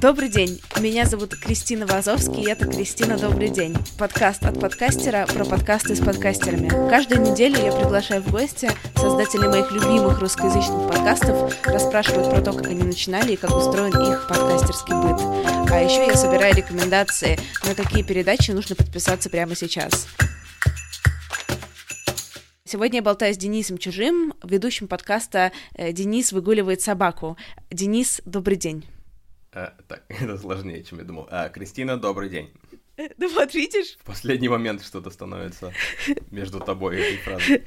Добрый день, меня зовут Кристина Вазовский, и это «Кристина, добрый день». Подкаст от подкастера про подкасты с подкастерами. Каждую неделю я приглашаю в гости создателей моих любимых русскоязычных подкастов, расспрашивают про то, как они начинали и как устроен их подкастерский быт. А еще я собираю рекомендации, на какие передачи нужно подписаться прямо сейчас. Сегодня я болтаю с Денисом Чужим, ведущим подкаста э, «Денис выгуливает собаку». Денис, добрый день. А, так, это сложнее, чем я думал. А, Кристина, добрый день. Ну вот, видишь? В последний момент что-то становится между тобой и этой фразой.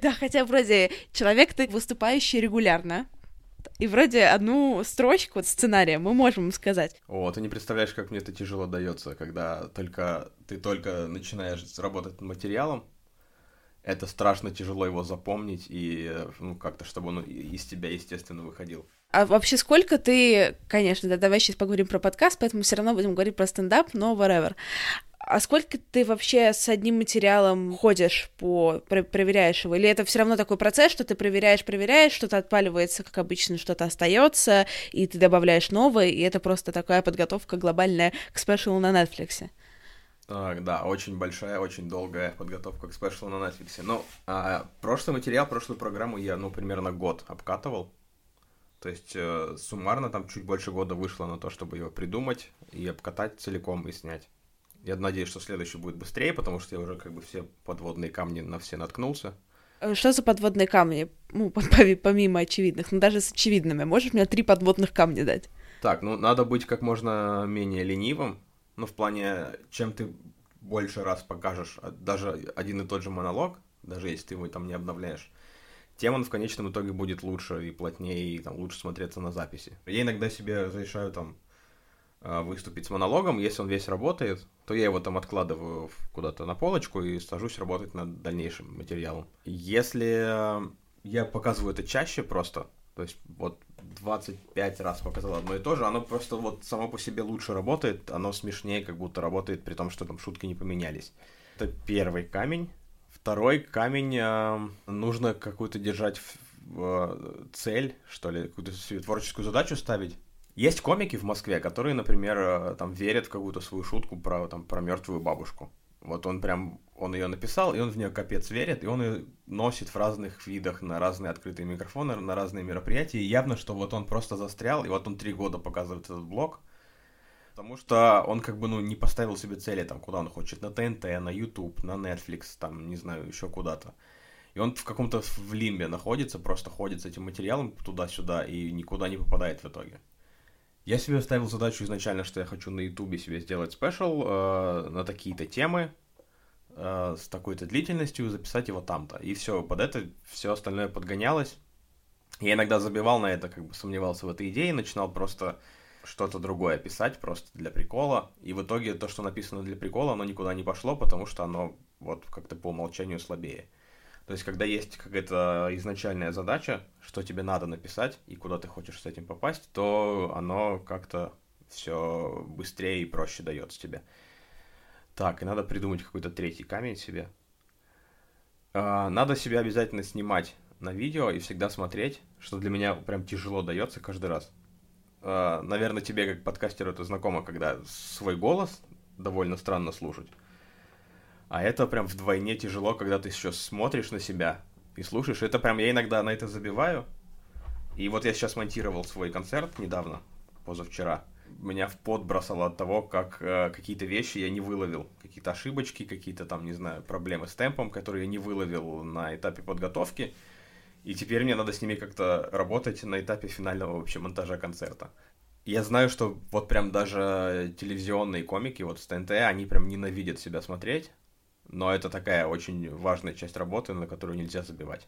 Да, хотя вроде человек ты выступающий регулярно, и вроде одну строчку сценария мы можем сказать. О, ты не представляешь, как мне это тяжело дается, когда только ты только начинаешь работать над материалом, это страшно тяжело его запомнить и ну как-то чтобы он из тебя естественно выходил. А вообще сколько ты, конечно, да, давай сейчас поговорим про подкаст, поэтому все равно будем говорить про стендап, но whatever. А сколько ты вообще с одним материалом ходишь по проверяешь его? Или это все равно такой процесс, что ты проверяешь, проверяешь, что-то отпаливается, как обычно, что-то остается, и ты добавляешь новое, и это просто такая подготовка глобальная к спешлу на Netflix? Так, да, очень большая, очень долгая подготовка к спешлу на Netflix. Ну, а, прошлый материал, прошлую программу я, ну, примерно год обкатывал. То есть э, суммарно там чуть больше года вышло на то, чтобы его придумать и обкатать целиком и снять. Я надеюсь, что следующий будет быстрее, потому что я уже как бы все подводные камни на все наткнулся. Э, что за подводные камни? Ну, помимо очевидных, ну даже с очевидными. Можешь мне три подводных камня дать? Так, ну надо быть как можно менее ленивым. Ну, в плане, чем ты больше раз покажешь а, даже один и тот же монолог, даже если ты его там не обновляешь, тем он в конечном итоге будет лучше и плотнее, и там лучше смотреться на записи. Я иногда себе разрешаю там а, выступить с монологом, если он весь работает, то я его там откладываю куда-то на полочку и сажусь работать над дальнейшим материалом. Если я показываю это чаще просто, то есть вот 25 раз показал одно и то же, оно просто вот само по себе лучше работает, оно смешнее как будто работает, при том, что там шутки не поменялись. Это первый камень. Второй камень, э, нужно какую-то держать э, цель, что ли, какую-то творческую задачу ставить. Есть комики в Москве, которые, например, э, там верят в какую-то свою шутку про, там, про мертвую бабушку. Вот он прям, он ее написал, и он в нее капец верит, и он ее носит в разных видах на разные открытые микрофоны, на разные мероприятия. И явно, что вот он просто застрял, и вот он три года показывает этот блог, потому что он как бы, ну, не поставил себе цели, там, куда он хочет, на ТНТ, на YouTube, на Netflix, там, не знаю, еще куда-то. И он в каком-то в лимбе находится, просто ходит с этим материалом туда-сюда и никуда не попадает в итоге. Я себе ставил задачу изначально, что я хочу на Ютубе себе сделать спешл э, на такие-то темы, э, с такой-то длительностью, записать его там-то. И все, под это все остальное подгонялось. Я иногда забивал на это, как бы сомневался в этой идее, начинал просто что-то другое писать просто для прикола, и в итоге то, что написано для прикола, оно никуда не пошло, потому что оно вот как-то по умолчанию слабее. То есть, когда есть какая-то изначальная задача, что тебе надо написать и куда ты хочешь с этим попасть, то оно как-то все быстрее и проще дается тебе. Так, и надо придумать какой-то третий камень себе. А, надо себя обязательно снимать на видео и всегда смотреть, что для меня прям тяжело дается каждый раз. А, наверное, тебе как подкастеру это знакомо, когда свой голос довольно странно слушать. А это прям вдвойне тяжело, когда ты еще смотришь на себя и слушаешь. Это прям я иногда на это забиваю. И вот я сейчас монтировал свой концерт недавно, позавчера. Меня в пот бросало от того, как э, какие-то вещи я не выловил. Какие-то ошибочки, какие-то там, не знаю, проблемы с темпом, которые я не выловил на этапе подготовки. И теперь мне надо с ними как-то работать на этапе финального вообще монтажа концерта. Я знаю, что вот прям даже телевизионные комики, вот с ТНТ, они прям ненавидят себя смотреть, но это такая очень важная часть работы, на которую нельзя забивать.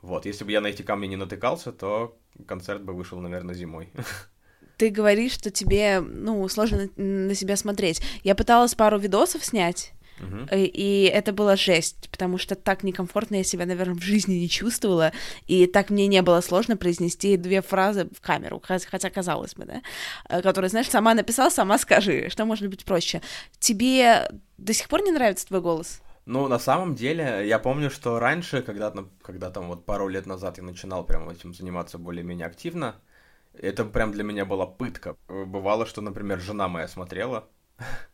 Вот, если бы я на эти камни не натыкался, то концерт бы вышел, наверное, зимой. Ты говоришь, что тебе, ну, сложно на себя смотреть. Я пыталась пару видосов снять, Uh-huh. И это была жесть, потому что так некомфортно я себя, наверное, в жизни не чувствовала, и так мне не было сложно произнести две фразы в камеру, хотя казалось бы, да, э, которые, знаешь, сама написала, сама скажи, что может быть проще. Тебе до сих пор не нравится твой голос? Ну, на самом деле, я помню, что раньше, когда, когда там вот пару лет назад я начинал прям этим заниматься более-менее активно, Это прям для меня была пытка. Бывало, что, например, жена моя смотрела,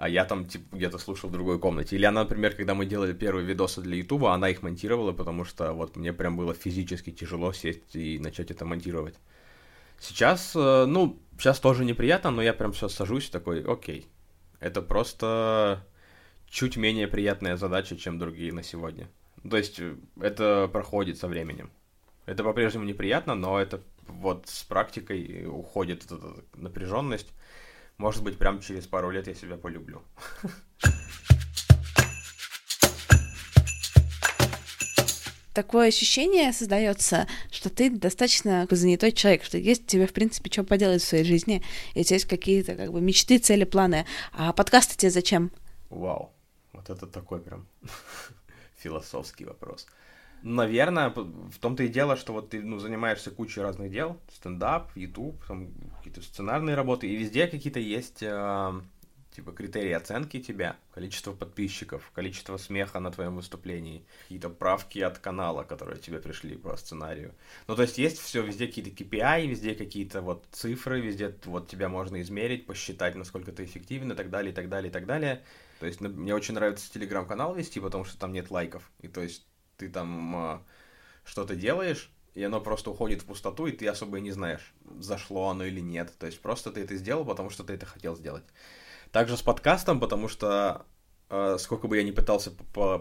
а я там, типа, где-то слушал в другой комнате. Или она, например, когда мы делали первые видосы для Ютуба, она их монтировала, потому что вот мне прям было физически тяжело сесть и начать это монтировать. Сейчас, э, ну, сейчас тоже неприятно, но я прям все сажусь такой, окей. Это просто чуть менее приятная задача, чем другие на сегодня. То есть э, это проходит со временем. Это по-прежнему неприятно, но это вот с практикой уходит эта напряженность. Может быть, прям через пару лет я себя полюблю. Такое ощущение создается, что ты достаточно занятой человек, что есть тебе, в принципе, что поделать в своей жизни, и у тебя есть какие-то как бы мечты, цели, планы. А подкасты тебе зачем? Вау, вот это такой прям философский вопрос. Наверное, в том-то и дело, что вот ты ну, занимаешься кучей разных дел, стендап, YouTube, какие-то сценарные работы, и везде какие-то есть э, типа критерии оценки тебя, количество подписчиков, количество смеха на твоем выступлении, какие-то правки от канала, которые тебе пришли по сценарию. Ну, то есть есть все, везде какие-то KPI, везде какие-то вот цифры, везде вот тебя можно измерить, посчитать, насколько ты эффективен и так далее, и так далее, и так далее. То есть мне очень нравится телеграм-канал вести, потому что там нет лайков. И то есть ты там э, что-то делаешь, и оно просто уходит в пустоту, и ты особо и не знаешь, зашло оно или нет. То есть просто ты это сделал, потому что ты это хотел сделать. Также с подкастом, потому что э, сколько бы я ни пытался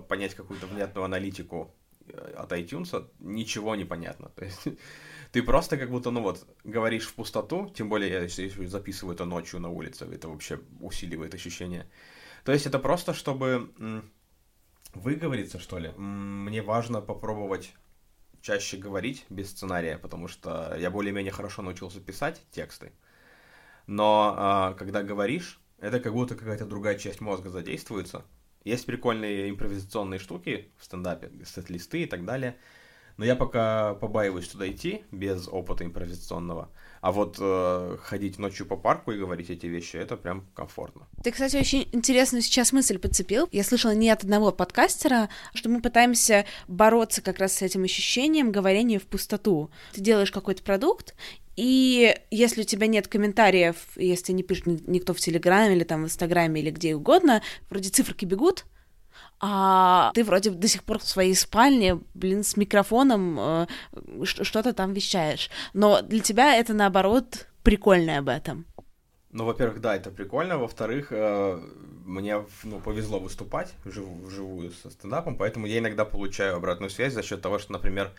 понять какую-то внятную аналитику э, от iTunes, ничего не понятно. То есть ты просто как будто, ну вот, говоришь в пустоту, тем более я если записываю это ночью на улице, это вообще усиливает ощущение. То есть это просто, чтобы выговориться, что ли. Мне важно попробовать чаще говорить без сценария, потому что я более-менее хорошо научился писать тексты. Но а, когда говоришь, это как будто какая-то другая часть мозга задействуется. Есть прикольные импровизационные штуки в стендапе, сет-листы и так далее. Но я пока побаиваюсь туда идти без опыта импровизационного. А вот э, ходить ночью по парку и говорить эти вещи, это прям комфортно. Ты, кстати, очень интересную сейчас мысль подцепил. Я слышала не от одного подкастера, что мы пытаемся бороться как раз с этим ощущением говорения в пустоту. Ты делаешь какой-то продукт, и если у тебя нет комментариев, если не пишет никто в Телеграме или там в Инстаграме или где угодно, вроде циферки бегут, а ты вроде до сих пор в своей спальне, блин, с микрофоном э, что-то там вещаешь. Но для тебя это, наоборот, прикольно об этом. Ну, во-первых, да, это прикольно. Во-вторых, э, мне ну, повезло выступать вжив вживую со стендапом, поэтому я иногда получаю обратную связь за счет того, что, например,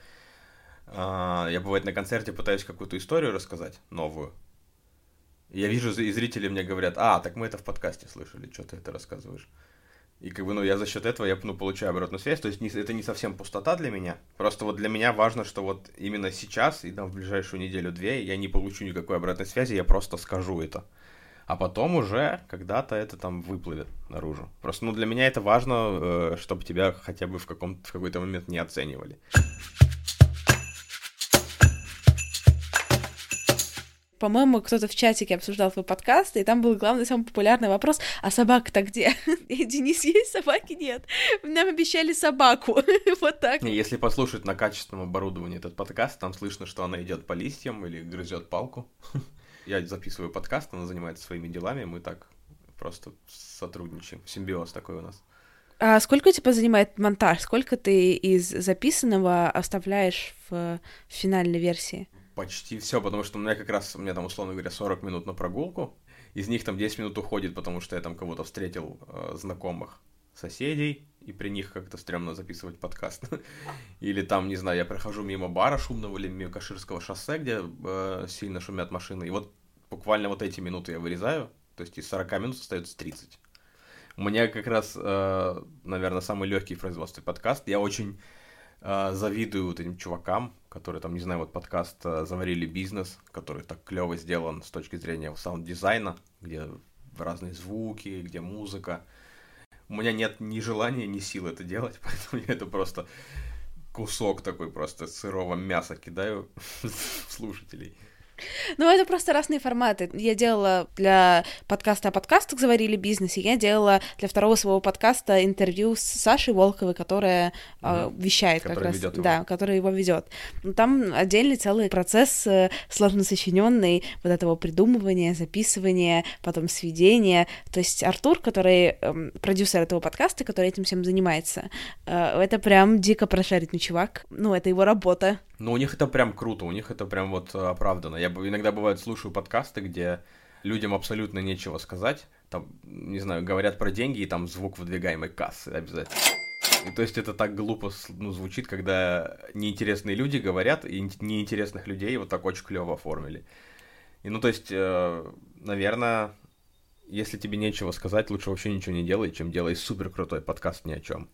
э, я бывает на концерте пытаюсь какую-то историю рассказать, новую. Я вижу, и зрители мне говорят, а, так мы это в подкасте слышали, что ты это рассказываешь. И как бы, ну, я за счет этого, я, ну, получаю обратную связь. То есть не, это не совсем пустота для меня. Просто вот для меня важно, что вот именно сейчас и там в ближайшую неделю-две я не получу никакой обратной связи, я просто скажу это. А потом уже когда-то это там выплывет наружу. Просто, ну, для меня это важно, э, чтобы тебя хотя бы в, каком в какой-то момент не оценивали. По-моему, кто-то в чатике обсуждал твой подкаст, и там был главный, самый популярный вопрос, а собака-то где? И Денис, есть собаки? Нет. Нам обещали собаку. вот так. Если послушать на качественном оборудовании этот подкаст, там слышно, что она идет по листьям или грызет палку. Я записываю подкаст, она занимается своими делами, мы так просто сотрудничаем. Симбиоз такой у нас. А сколько тебя занимает монтаж? Сколько ты из записанного оставляешь в финальной версии? Почти все, потому что у меня как раз, у меня там, условно говоря, 40 минут на прогулку, из них там 10 минут уходит, потому что я там кого-то встретил, э, знакомых, соседей, и при них как-то стрёмно записывать подкаст. Или там, не знаю, я прохожу мимо бара шумного или мимо Каширского шоссе, где э, сильно шумят машины, и вот буквально вот эти минуты я вырезаю, то есть из 40 минут остается 30. У меня как раз, э, наверное, самый легкий в производстве подкаст. Я очень э, завидую вот этим чувакам, которые там, не знаю, вот подкаст э, «Заварили бизнес», который так клево сделан с точки зрения саунд-дизайна, где разные звуки, где музыка. У меня нет ни желания, ни сил это делать, поэтому я это просто кусок такой просто сырого мяса кидаю слушателей. Ну, это просто разные форматы. Я делала для подкаста о подкастах «Заварили бизнес», и я делала для второго своего подкаста интервью с Сашей Волковой, которая угу. вещает который как раз. Его. Да, которая его ведет. Там отдельный целый процесс э, сложно сочиненный вот этого придумывания, записывания, потом сведения. То есть Артур, который эм, продюсер этого подкаста, который этим всем занимается, э, это прям дико прошаренный чувак. Ну, это его работа. Ну, у них это прям круто, у них это прям вот оправдано. Я иногда бывает слушаю подкасты, где людям абсолютно нечего сказать. Там, не знаю, говорят про деньги, и там звук выдвигаемой кассы обязательно. И то есть это так глупо ну, звучит, когда неинтересные люди говорят, и неинтересных людей вот так очень клево оформили. И ну, то есть, э, наверное, если тебе нечего сказать, лучше вообще ничего не делай, чем делай супер крутой подкаст ни о чем.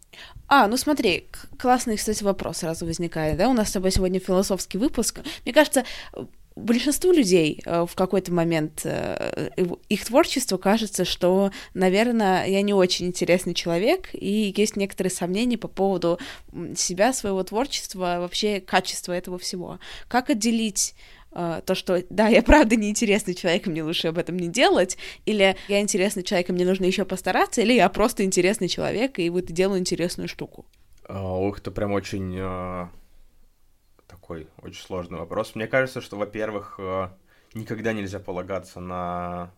А, ну смотри, классный, кстати, вопрос сразу возникает, да? У нас с тобой сегодня философский выпуск. Мне кажется, большинству людей э, в какой-то момент э, их творчество кажется, что, наверное, я не очень интересный человек, и есть некоторые сомнения по поводу себя, своего творчества, вообще качества этого всего. Как отделить Uh, то, что да, я правда неинтересный человек, и мне лучше об этом не делать, или я интересный человек, и мне нужно еще постараться, или я просто интересный человек, и вот делаю интересную штуку. Ох, это прям очень uh, такой очень сложный вопрос. Мне кажется, что, во-первых, uh, никогда нельзя полагаться на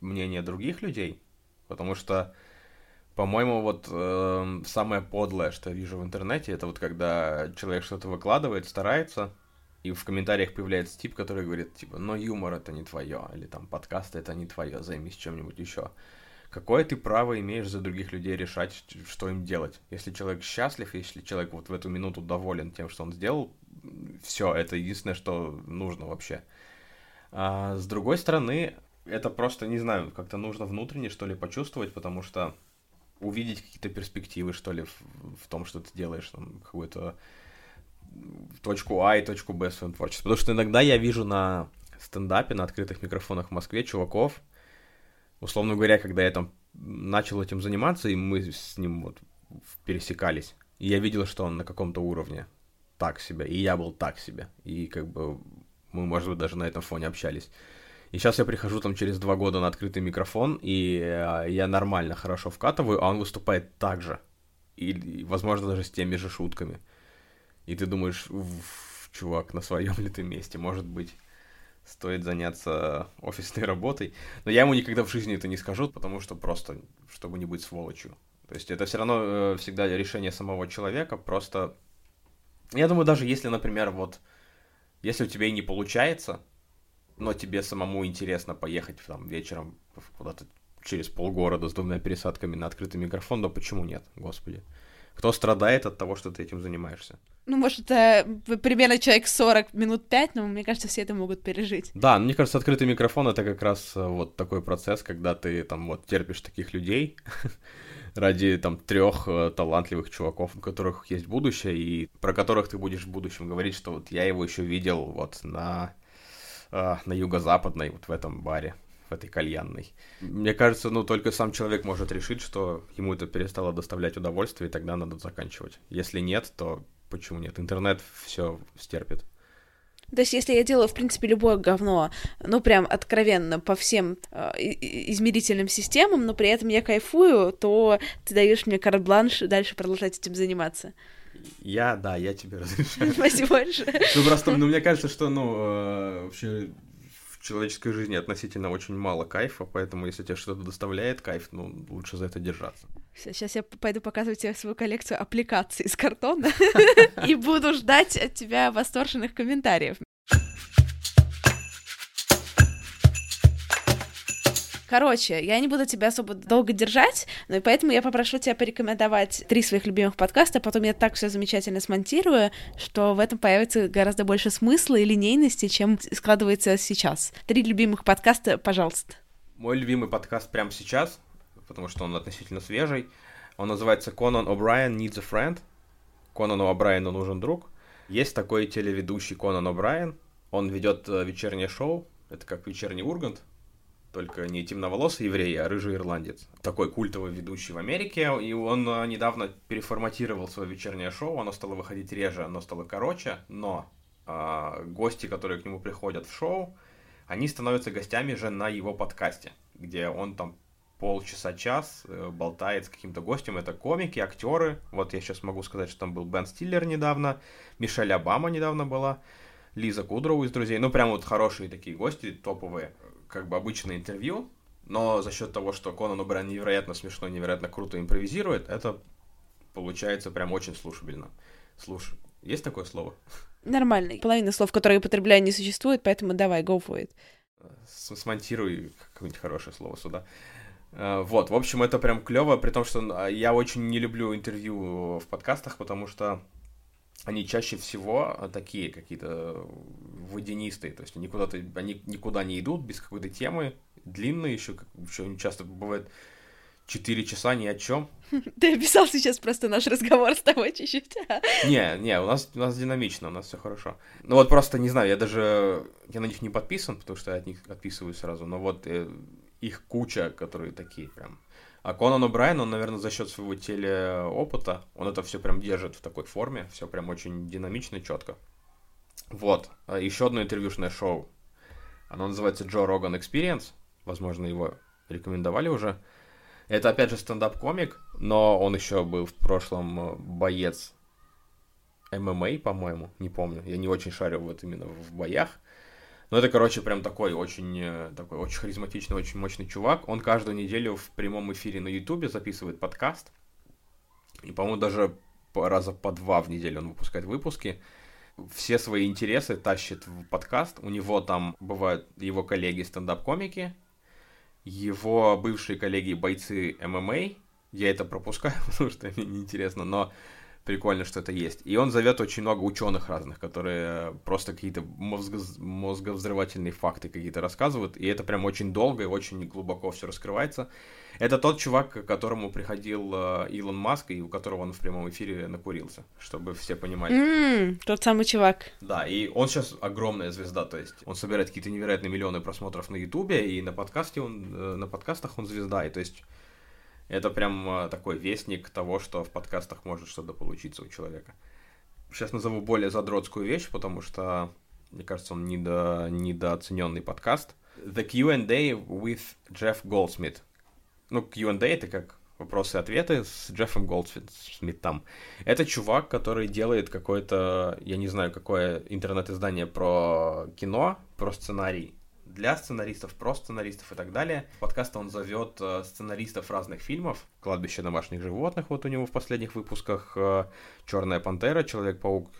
мнение других людей, потому что, по-моему, вот э, самое подлое, что я вижу в интернете, это вот когда человек что-то выкладывает, старается, и в комментариях появляется тип, который говорит, типа, но юмор это не твое, или там подкаст это не твое, займись чем-нибудь еще. Какое ты право имеешь за других людей решать, что им делать? Если человек счастлив, если человек вот в эту минуту доволен тем, что он сделал, все, это единственное, что нужно вообще. А с другой стороны, это просто, не знаю, как-то нужно внутренне, что ли, почувствовать, потому что увидеть какие-то перспективы, что ли, в, в том, что ты делаешь, там, какую-то точку А и точку Б в своем творчестве. Потому что иногда я вижу на стендапе, на открытых микрофонах в Москве чуваков, условно говоря, когда я там начал этим заниматься, и мы с ним вот пересекались, и я видел, что он на каком-то уровне так себе, и я был так себе, и как бы мы, может быть, даже на этом фоне общались. И сейчас я прихожу там через два года на открытый микрофон, и э, я нормально, хорошо вкатываю, а он выступает так же. И, возможно, даже с теми же шутками. И ты думаешь, чувак, на своем ли ты месте, может быть, стоит заняться офисной работой. Но я ему никогда в жизни это не скажу, потому что просто, чтобы не быть сволочью. То есть это все равно э, всегда решение самого человека, просто... Я думаю, даже если, например, вот, если у тебя и не получается, но тебе самому интересно поехать там вечером куда-то через полгорода с двумя пересадками на открытый микрофон, то почему нет, господи? Кто страдает от того, что ты этим занимаешься? Ну, может, это примерно человек 40 минут 5, но мне кажется, все это могут пережить. Да, мне кажется, открытый микрофон это как раз э, вот такой процесс, когда ты там вот терпишь таких людей ради там трех э, талантливых чуваков, у которых есть будущее, и про которых ты будешь в будущем говорить, что вот я его еще видел вот на, э, на юго-западной, вот в этом баре в этой кальянной. Мне кажется, ну, только сам человек может решить, что ему это перестало доставлять удовольствие, и тогда надо заканчивать. Если нет, то почему нет? Интернет все стерпит. То есть, если я делаю, в принципе, любое говно, ну, прям откровенно по всем э, измерительным системам, но при этом я кайфую, то ты даешь мне карт-бланш дальше продолжать этим заниматься. Я, да, я тебе разрешаю. Спасибо большое. Ну, просто, ну, мне кажется, что, ну, э, вообще в человеческой жизни относительно очень мало кайфа, поэтому если тебе что-то доставляет кайф, ну, лучше за это держаться. Сейчас я пойду показывать тебе свою коллекцию аппликаций из картона и буду ждать от тебя восторженных комментариев. Короче, я не буду тебя особо долго держать, но и поэтому я попрошу тебя порекомендовать три своих любимых подкаста, а потом я так все замечательно смонтирую, что в этом появится гораздо больше смысла и линейности, чем складывается сейчас. Три любимых подкаста, пожалуйста. Мой любимый подкаст прямо сейчас, потому что он относительно свежий, он называется Конан О'Брайен Needs a Friend. Конану О'Брайену нужен друг. Есть такой телеведущий Конан О'Брайен. Он ведет э, вечернее шоу. Это как вечерний Ургант, только не темноволосый еврей, а рыжий ирландец. Такой культовый ведущий в Америке, и он э, недавно переформатировал свое вечернее шоу, оно стало выходить реже, оно стало короче, но э, гости, которые к нему приходят в шоу, они становятся гостями же на его подкасте, где он там полчаса-час э, болтает с каким-то гостем. Это комики, актеры. Вот я сейчас могу сказать, что там был Бен Стиллер недавно, Мишель Обама недавно была, Лиза Кудроу из «Друзей». Ну, прям вот хорошие такие гости, топовые. Как бы обычное интервью, но за счет того, что Конан Убран невероятно смешно, невероятно круто импровизирует, это получается прям очень слушабельно. Слушай, есть такое слово? Нормально. Половина слов, которые я употребляю, не существует, поэтому давай, go for it. Смонтируй какое-нибудь хорошее слово сюда. Э, вот, в общем, это прям клево, при том, что а, я очень не люблю интервью в подкастах, потому что они чаще всего такие какие-то водянистые, то есть они куда-то, они никуда не идут без какой-то темы, длинные еще, еще часто бывает четыре часа ни о чем. Ты описал сейчас просто наш разговор с тобой чуть-чуть. Не, не, у нас, у нас динамично, у нас все хорошо. Ну вот просто, не знаю, я даже, я на них не подписан, потому что я от них отписываюсь сразу, но вот э, их куча, которые такие прям. А Конан О'Брайен, он, наверное, за счет своего телеопыта, он это все прям держит в такой форме, все прям очень динамично четко. Вот, а еще одно интервьюшное шоу. Оно называется Джо Роган Experience. Возможно, его рекомендовали уже. Это, опять же, стендап-комик, но он еще был в прошлом э, боец ММА, по-моему, не помню. Я не очень шарю вот именно в боях. Ну, это, короче, прям такой очень, э, такой очень харизматичный, очень мощный чувак. Он каждую неделю в прямом эфире на Ютубе записывает подкаст. И, по-моему, даже раза по два в неделю он выпускает выпуски. Все свои интересы тащит в подкаст. У него там бывают его коллеги стендап-комики, его бывшие коллеги бойцы ММА. Я это пропускаю, потому что мне неинтересно, но прикольно, что это есть. И он зовет очень много ученых разных, которые просто какие-то мозго мозговзрывательные факты какие-то рассказывают, и это прям очень долго и очень глубоко все раскрывается. Это тот чувак, к которому приходил э, Илон Маск, и у которого он в прямом эфире накурился, чтобы все понимали. Mm, тот самый чувак. Да, и он сейчас огромная звезда, то есть он собирает какие-то невероятные миллионы просмотров на Ютубе, и на подкасте он, э, на подкастах он звезда, и то есть это прям а, такой вестник того, что в подкастах может что-то получиться у человека. Сейчас назову более задротскую вещь, потому что, мне кажется, он недо... недооцененный подкаст. The Q&A with Jeff Goldsmith. Ну, Q&A это как вопросы и ответы с Джеффом Голдсмитом. Это чувак, который делает какое-то, я не знаю, какое интернет-издание про кино, про сценарий для сценаристов, про сценаристов и так далее. Подкаст он зовет э, сценаристов разных фильмов. «Кладбище домашних животных» вот у него в последних выпусках. Э, «Черная пантера», «Человек-паук»,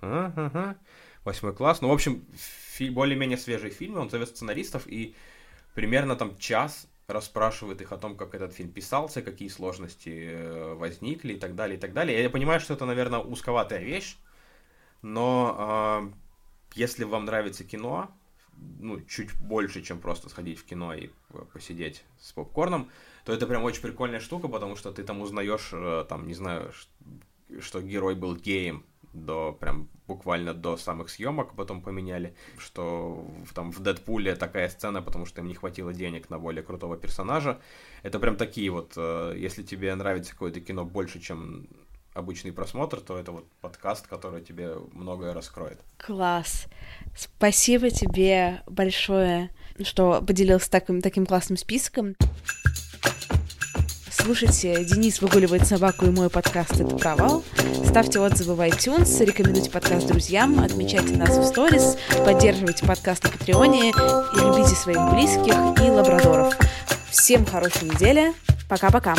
ага, «Восьмой класс». Ну, в общем, фи- более-менее свежие фильмы. Он зовет сценаристов и примерно там час расспрашивает их о том, как этот фильм писался, какие сложности э, возникли и так далее, и так далее. Я понимаю, что это, наверное, узковатая вещь, но э, если вам нравится кино, ну, чуть больше, чем просто сходить в кино и э, посидеть с попкорном, то это прям очень прикольная штука, потому что ты там узнаешь, э, там, не знаю, что герой был геем до прям буквально до самых съемок, потом поменяли, что там в Дэдпуле такая сцена, потому что им не хватило денег на более крутого персонажа. Это прям такие вот, э, если тебе нравится какое-то кино больше, чем обычный просмотр, то это вот подкаст, который тебе многое раскроет. Класс. Спасибо тебе большое, что поделился таким, таким классным списком. Слушайте, Денис выгуливает собаку и мой подкаст «Это провал». Ставьте отзывы в iTunes, рекомендуйте подкаст друзьям, отмечайте нас в сторис, поддерживайте подкаст на Патреоне и любите своих близких и лабрадоров. Всем хорошей недели. Пока-пока.